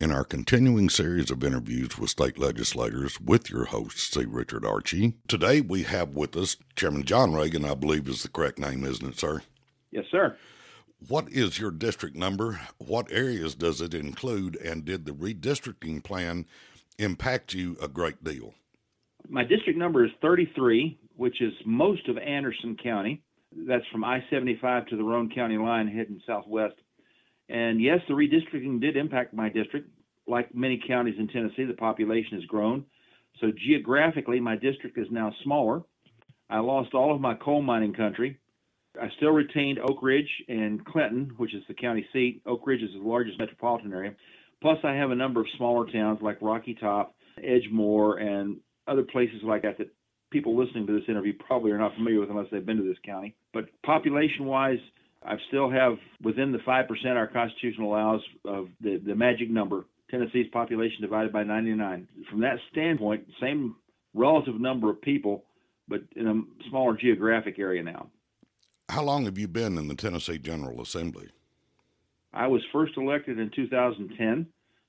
in our continuing series of interviews with state legislators with your host, C. Richard Archie. Today we have with us Chairman John Ragan, I believe is the correct name, isn't it, sir? Yes, sir. What is your district number? What areas does it include? And did the redistricting plan impact you a great deal? My district number is 33, which is most of Anderson County. That's from I 75 to the Roane County line heading southwest. And yes, the redistricting did impact my district. Like many counties in Tennessee, the population has grown. So geographically, my district is now smaller. I lost all of my coal mining country. I still retained Oak Ridge and Clinton, which is the county seat. Oak Ridge is the largest metropolitan area. Plus, I have a number of smaller towns like Rocky Top, Edgemore, and other places like that that people listening to this interview probably are not familiar with unless they've been to this county. But population wise, I still have within the 5% our Constitution allows of the, the magic number, Tennessee's population divided by 99. From that standpoint, same relative number of people, but in a smaller geographic area now. How long have you been in the Tennessee General Assembly? I was first elected in 2010,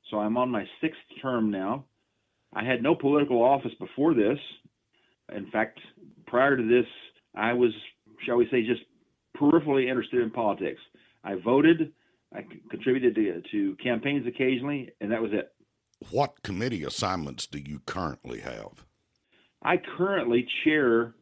so I'm on my sixth term now. I had no political office before this. In fact, prior to this, I was, shall we say, just peripherally interested in politics. I voted, I contributed to, to campaigns occasionally, and that was it. What committee assignments do you currently have? I currently chair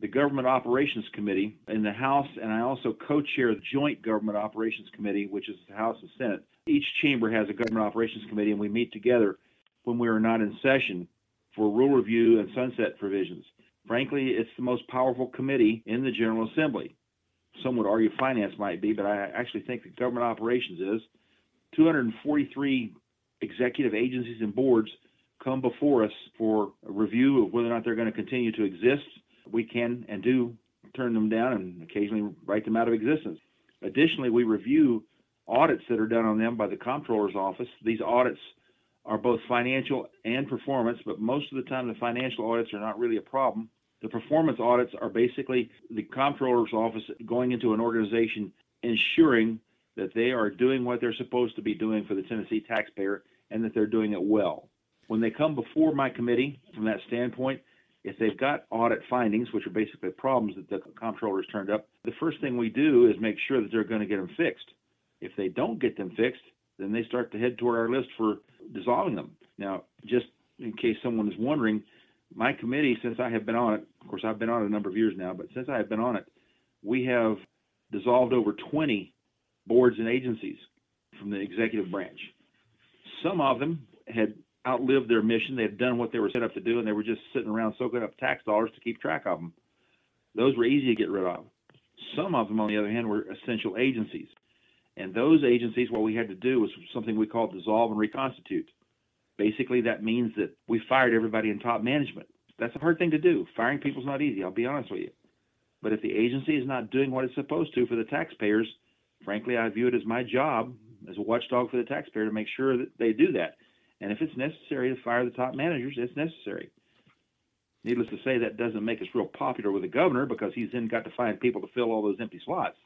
the Government Operations Committee in the House, and I also co chair the Joint Government Operations Committee, which is the House and Senate. Each chamber has a Government Operations Committee, and we meet together when we are not in session for rule review and sunset provisions. Frankly, it's the most powerful committee in the General Assembly. Some would argue finance might be, but I actually think that government operations is. 243 executive agencies and boards come before us for a review of whether or not they're going to continue to exist. We can and do turn them down and occasionally write them out of existence. Additionally, we review audits that are done on them by the comptroller's office. These audits are both financial and performance, but most of the time the financial audits are not really a problem. The performance audits are basically the comptroller's office going into an organization ensuring that they are doing what they're supposed to be doing for the Tennessee taxpayer and that they're doing it well. When they come before my committee, from that standpoint, if they've got audit findings, which are basically problems that the comptrollers turned up, the first thing we do is make sure that they're going to get them fixed. If they don't get them fixed, then they start to head toward our list for dissolving them. Now, just in case someone is wondering, my committee, since I have been on it, of course, I've been on it a number of years now, but since I have been on it, we have dissolved over 20 boards and agencies from the executive branch. Some of them had outlived their mission. They had done what they were set up to do, and they were just sitting around soaking up tax dollars to keep track of them. Those were easy to get rid of. Some of them, on the other hand, were essential agencies. And those agencies, what we had to do was something we call dissolve and reconstitute. Basically, that means that we fired everybody in top management. That's a hard thing to do. Firing people is not easy, I'll be honest with you. But if the agency is not doing what it's supposed to for the taxpayers, frankly, I view it as my job as a watchdog for the taxpayer to make sure that they do that. And if it's necessary to fire the top managers, it's necessary. Needless to say, that doesn't make us real popular with the governor because he's then got to find people to fill all those empty slots.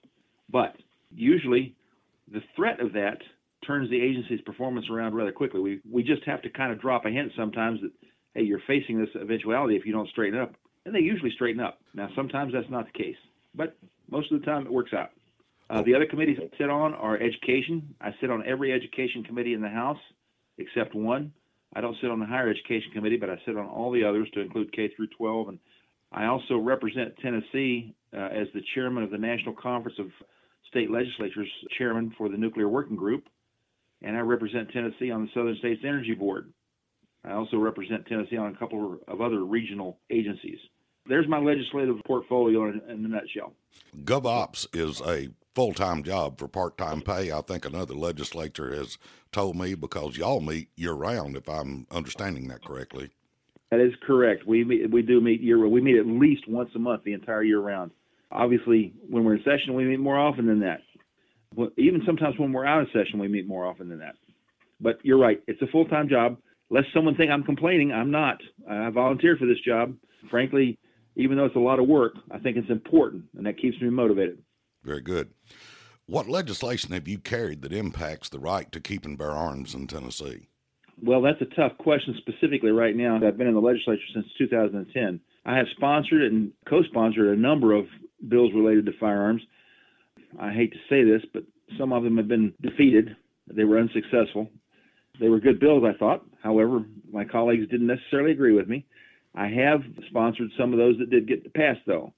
But usually, the threat of that turns the agency's performance around rather quickly. We we just have to kind of drop a hint sometimes that hey, you're facing this eventuality if you don't straighten up, and they usually straighten up. Now sometimes that's not the case, but most of the time it works out. Uh, the other committees I sit on are education. I sit on every education committee in the House except one. I don't sit on the higher education committee, but I sit on all the others to include K through 12. And I also represent Tennessee uh, as the chairman of the National Conference of State Legislatures, chairman for the Nuclear Working Group and I represent Tennessee on the Southern States Energy Board. I also represent Tennessee on a couple of other regional agencies. There's my legislative portfolio in, in a nutshell. GovOps is a full time job for part time pay. I think another legislature has told me because y'all meet year round, if I'm understanding that correctly. That is correct. We meet, we do meet year round. we meet at least once a month the entire year round. Obviously, when we're in session, we meet more often than that even sometimes when we're out of session, we meet more often than that. But you're right, it's a full time job. Lest someone think I'm complaining, I'm not. I volunteered for this job. Frankly, even though it's a lot of work, I think it's important, and that keeps me motivated. Very good. What legislation have you carried that impacts the right to keep and bear arms in Tennessee? Well, that's a tough question specifically right now. I've been in the legislature since 2010. I have sponsored and co sponsored a number of bills related to firearms. I hate to say this, but some of them have been defeated. They were unsuccessful. They were good bills, I thought. However, my colleagues didn't necessarily agree with me. I have sponsored some of those that did get passed, though.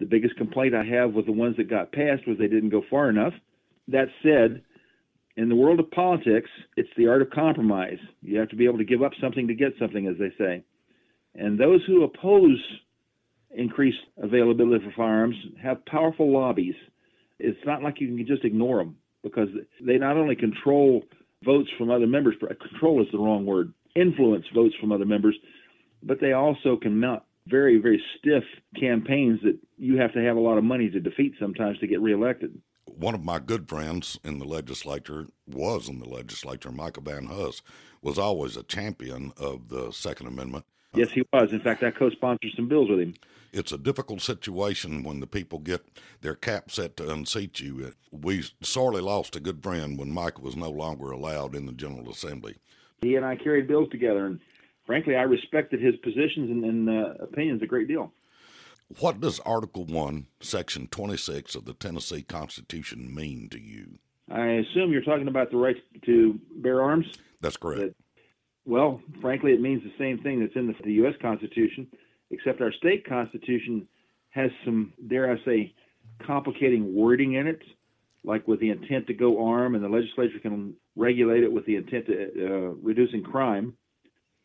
The biggest complaint I have with the ones that got passed was they didn't go far enough. That said, in the world of politics, it's the art of compromise. You have to be able to give up something to get something, as they say. And those who oppose increased availability for firearms have powerful lobbies. It's not like you can just ignore them because they not only control votes from other members, control is the wrong word, influence votes from other members, but they also can mount very, very stiff campaigns that you have to have a lot of money to defeat sometimes to get reelected. One of my good friends in the legislature was in the legislature, Michael Van Huss, was always a champion of the Second Amendment. Yes, he was. In fact, I co sponsored some bills with him. It's a difficult situation when the people get their cap set to unseat you. We sorely lost a good friend when Mike was no longer allowed in the General Assembly. He and I carried bills together, and frankly, I respected his positions and, and uh, opinions a great deal. What does Article 1, Section 26 of the Tennessee Constitution mean to you? I assume you're talking about the right to bear arms? That's correct. That, well, frankly, it means the same thing that's in the, the U.S. Constitution, except our state constitution has some, dare I say, complicating wording in it, like with the intent to go arm, and the legislature can regulate it with the intent to uh, reducing crime,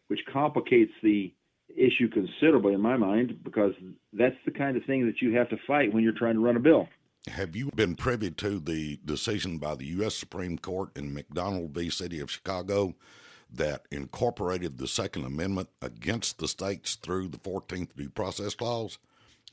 which complicates the issue considerably in my mind because that's the kind of thing that you have to fight when you're trying to run a bill. Have you been privy to the decision by the U.S. Supreme Court in McDonald v. City of Chicago that incorporated the Second Amendment against the states through the 14th Due Process Clause.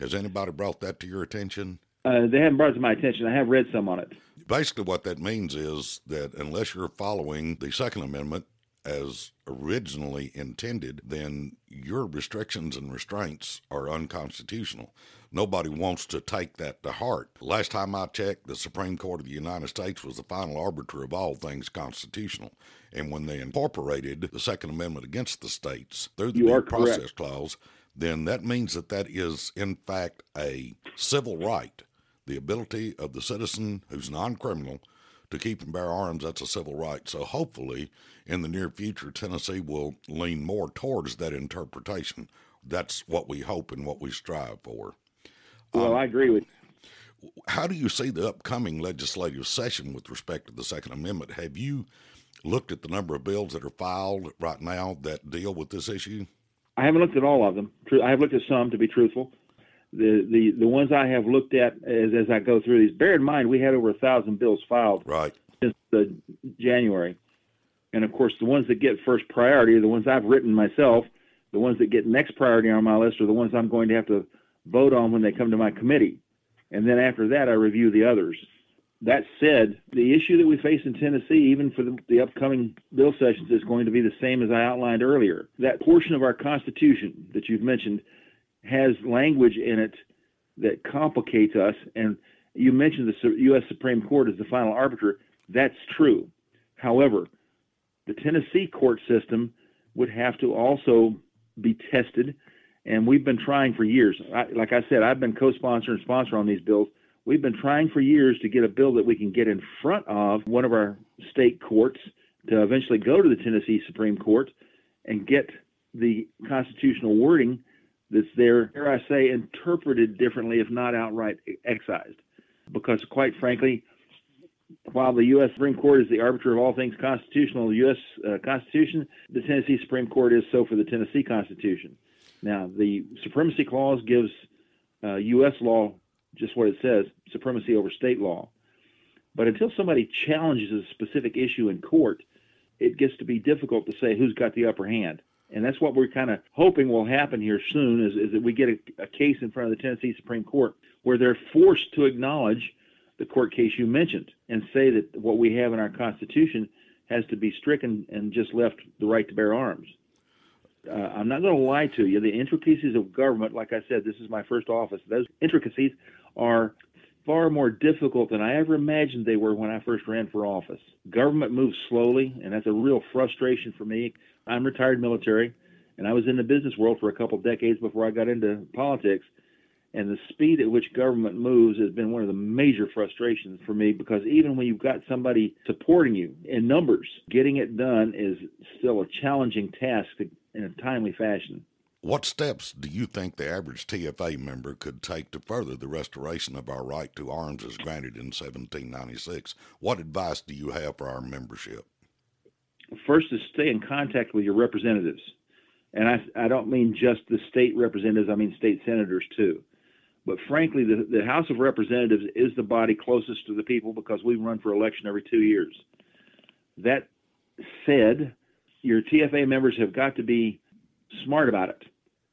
Has anybody brought that to your attention? Uh, they haven't brought it to my attention. I have read some on it. Basically, what that means is that unless you're following the Second Amendment as originally intended, then your restrictions and restraints are unconstitutional. Nobody wants to take that to heart. Last time I checked, the Supreme Court of the United States was the final arbiter of all things constitutional. And when they incorporated the Second Amendment against the states through the Due Process correct. Clause, then that means that that is, in fact, a civil right. The ability of the citizen who's non criminal to keep and bear arms, that's a civil right. So hopefully, in the near future, Tennessee will lean more towards that interpretation. That's what we hope and what we strive for. Well, um, I agree with You. How do you see the upcoming legislative session with respect to the Second Amendment? Have you looked at the number of bills that are filed right now that deal with this issue? I haven't looked at all of them. I have looked at some, to be truthful. The the, the ones I have looked at as, as I go through these, bear in mind we had over a thousand bills filed right. since the January, and of course the ones that get first priority are the ones I've written myself. The ones that get next priority on my list are the ones I'm going to have to vote on when they come to my committee, and then after that I review the others. That said, the issue that we face in Tennessee, even for the, the, upcoming bill sessions, is going to be the same as I outlined earlier. That portion of our Constitution that you've mentioned has language in it that complicates us. And you mentioned the U.S. Supreme Court as the final arbiter. That's true. However, the Tennessee court system would have to also be tested. And we've been trying for years. I, like I said, I've been co sponsor and sponsor on these bills We've been trying for years to get a bill that we can get in front of one of our state courts to eventually go to the Tennessee Supreme Court and get the constitutional wording that's there, dare I say, interpreted differently, if not outright excised. Because, quite frankly, while the U.S. Supreme Court is the arbiter of all things constitutional, the U.S. Uh, Constitution, the Tennessee Supreme Court is so for the Tennessee Constitution. Now, the Supremacy Clause gives uh, U.S. law just what it says supremacy over state law. But until somebody challenges a specific issue in court, it gets to be difficult to say who's got the upper hand. And that's what we're kind of hoping will happen here soon is, is that we get a, a case in front of the Tennessee Supreme Court where they're forced to acknowledge the court case you mentioned and say that what we have in our Constitution has to be stricken and just left the right to bear arms uh, I'm not going to lie to you. The intricacies of government, like I said, this is my first office. Those intricacies are far more difficult than I ever imagined they were when I first ran for office. Government moves slowly, and that's a real frustration for me. I'm retired military, and I was in the business world for a couple decades before I got into politics. And the speed at which government moves has been one of the major frustrations for me because even when you've got somebody supporting you in numbers, getting it done is still a challenging task in a timely fashion. What steps do you think the average TFA member could take to further the restoration of our right to arms as granted in 1796? What advice do you have for our membership? First is stay in contact with your representatives. And I, I don't mean just the state representatives, I mean state senators too. But frankly, the, the House of Representatives is the body closest to the people because we run for election every two years. That said, your TFA members have got to be smart about it.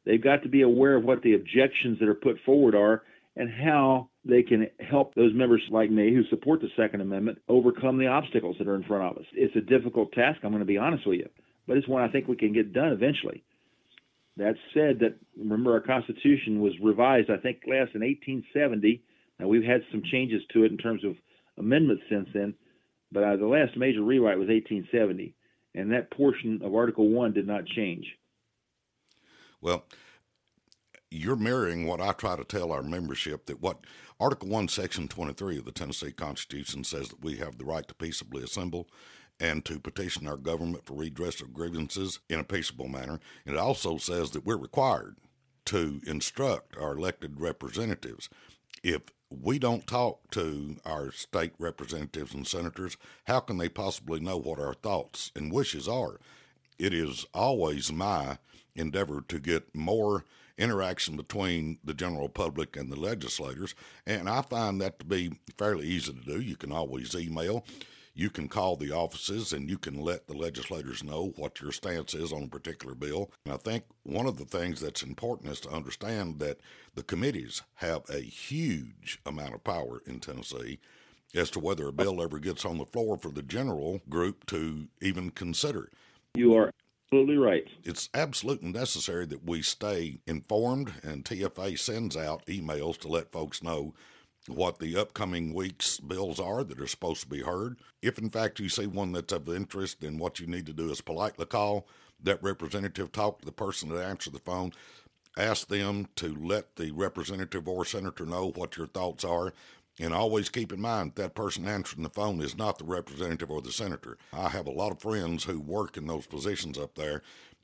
They've got to be aware of what the objections that are put forward are and how they can help those members like me who support the Second Amendment overcome the obstacles that are in front of us. It's a difficult task, I'm going to be honest with you, but it's one I think we can get done eventually. That said, that remember our Constitution was revised, I think, last in 1870. Now we've had some changes to it in terms of amendments since then, but uh, the last major rewrite was 1870, and that portion of Article One did not change. Well, you're mirroring what I try to tell our membership that what Article 1, Section 23 of the Tennessee Constitution says that we have the right to peaceably assemble and to petition our government for redress of grievances in a peaceable manner. And it also says that we're required to instruct our elected representatives. If we don't talk to our state representatives and senators, how can they possibly know what our thoughts and wishes are? It is always my endeavor to get more interaction between the general public and the legislators. And I find that to be fairly easy to do. You can always email, you can call the offices, and you can let the legislators know what your stance is on a particular bill. And I think one of the things that's important is to understand that the committees have a huge amount of power in Tennessee as to whether a bill ever gets on the floor for the general group to even consider. You are absolutely right. It's absolutely necessary that we stay informed, and TFA sends out emails to let folks know what the upcoming week's bills are that are supposed to be heard. If in fact you see one that's of interest, then what you need to do is politely call that representative, talk to the person that answered the phone, ask them to let the representative or senator know what your thoughts are, and always keep in mind that person answering the phone is not the representative or the senator. I have a lot of friends who work in those positions up there,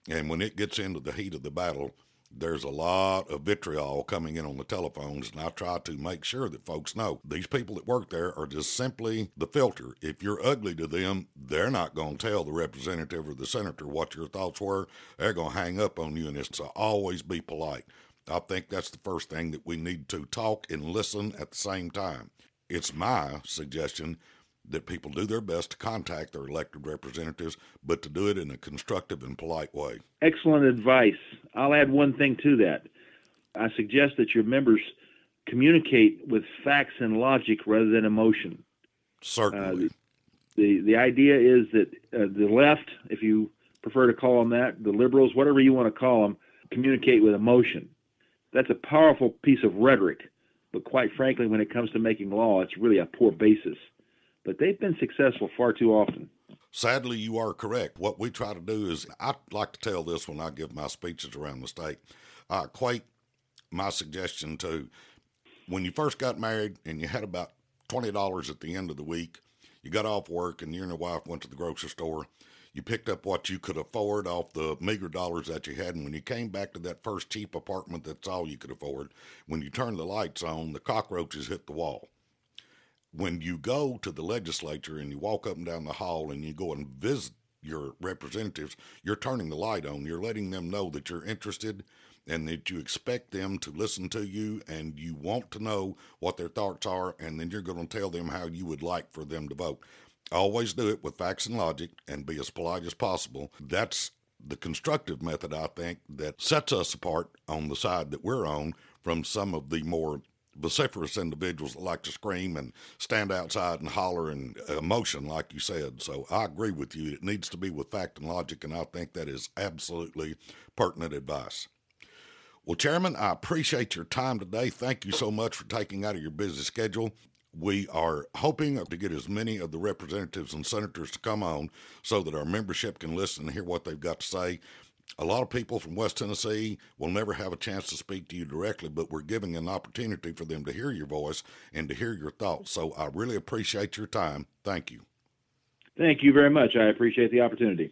and when it gets into the heat of the battle, there's a lot of vitriol coming in on the telephones, and I try to make sure that folks know these people that work there are just simply the filter. If you're ugly to them, they're not going to tell the representative or the senator what your thoughts were. They're going to hang up on you, and it's to always be polite. I think that's the first thing that we need to talk and listen at the same time. It's my suggestion that people do their best to contact their elected representatives, but to do it in a constructive and polite way. Excellent advice. I'll add one thing to that. I suggest that your members communicate with facts and logic rather than emotion. Certainly. Uh, the, the, idea is that uh, the left, if you prefer to call them that, the liberals, whatever you want to call them, communicate with emotion. That's a powerful piece of rhetoric, but quite frankly, when it comes to making law, it's really a poor basis. But they've been successful far too often. Sadly, you are correct. What we try to do is, I like to tell this when I give my speeches around the state. I equate my suggestion to when you first got married and you had about $20 at the end of the week, you got off work and you and your wife went to the grocery store you picked up what you could afford off the meager dollars that you had. And when you came back to that first cheap apartment, that's all you could afford. When you turned the lights on, the cockroaches hit the wall. When you go to the legislature and you walk up and down the hall and you go and visit your representatives, you're turning the light on. You're letting them know that you're interested and that you expect them to listen to you and you want to know what their thoughts are, and then you're going to tell them how you would like for them to vote. Always do it with facts and logic and be as polite as possible. That's the constructive method, I think, that sets us apart on the side that we're on from some of the more vociferous individuals that like to scream and stand outside and holler and emotion, like you said. So I agree with you. It needs to be with fact and logic, and I think that is absolutely pertinent advice. Well, Chairman, I appreciate your time today. Thank you so much for taking out of your busy schedule. We are hoping to get as many of the representatives and senators to come on so that our membership can listen and hear what they've got to say. A lot of people from West Tennessee will never have a chance to speak to you directly, but we're giving an opportunity for them to hear your voice and to hear your thoughts. So I really appreciate your time. Thank you. Thank you very much. I appreciate the opportunity.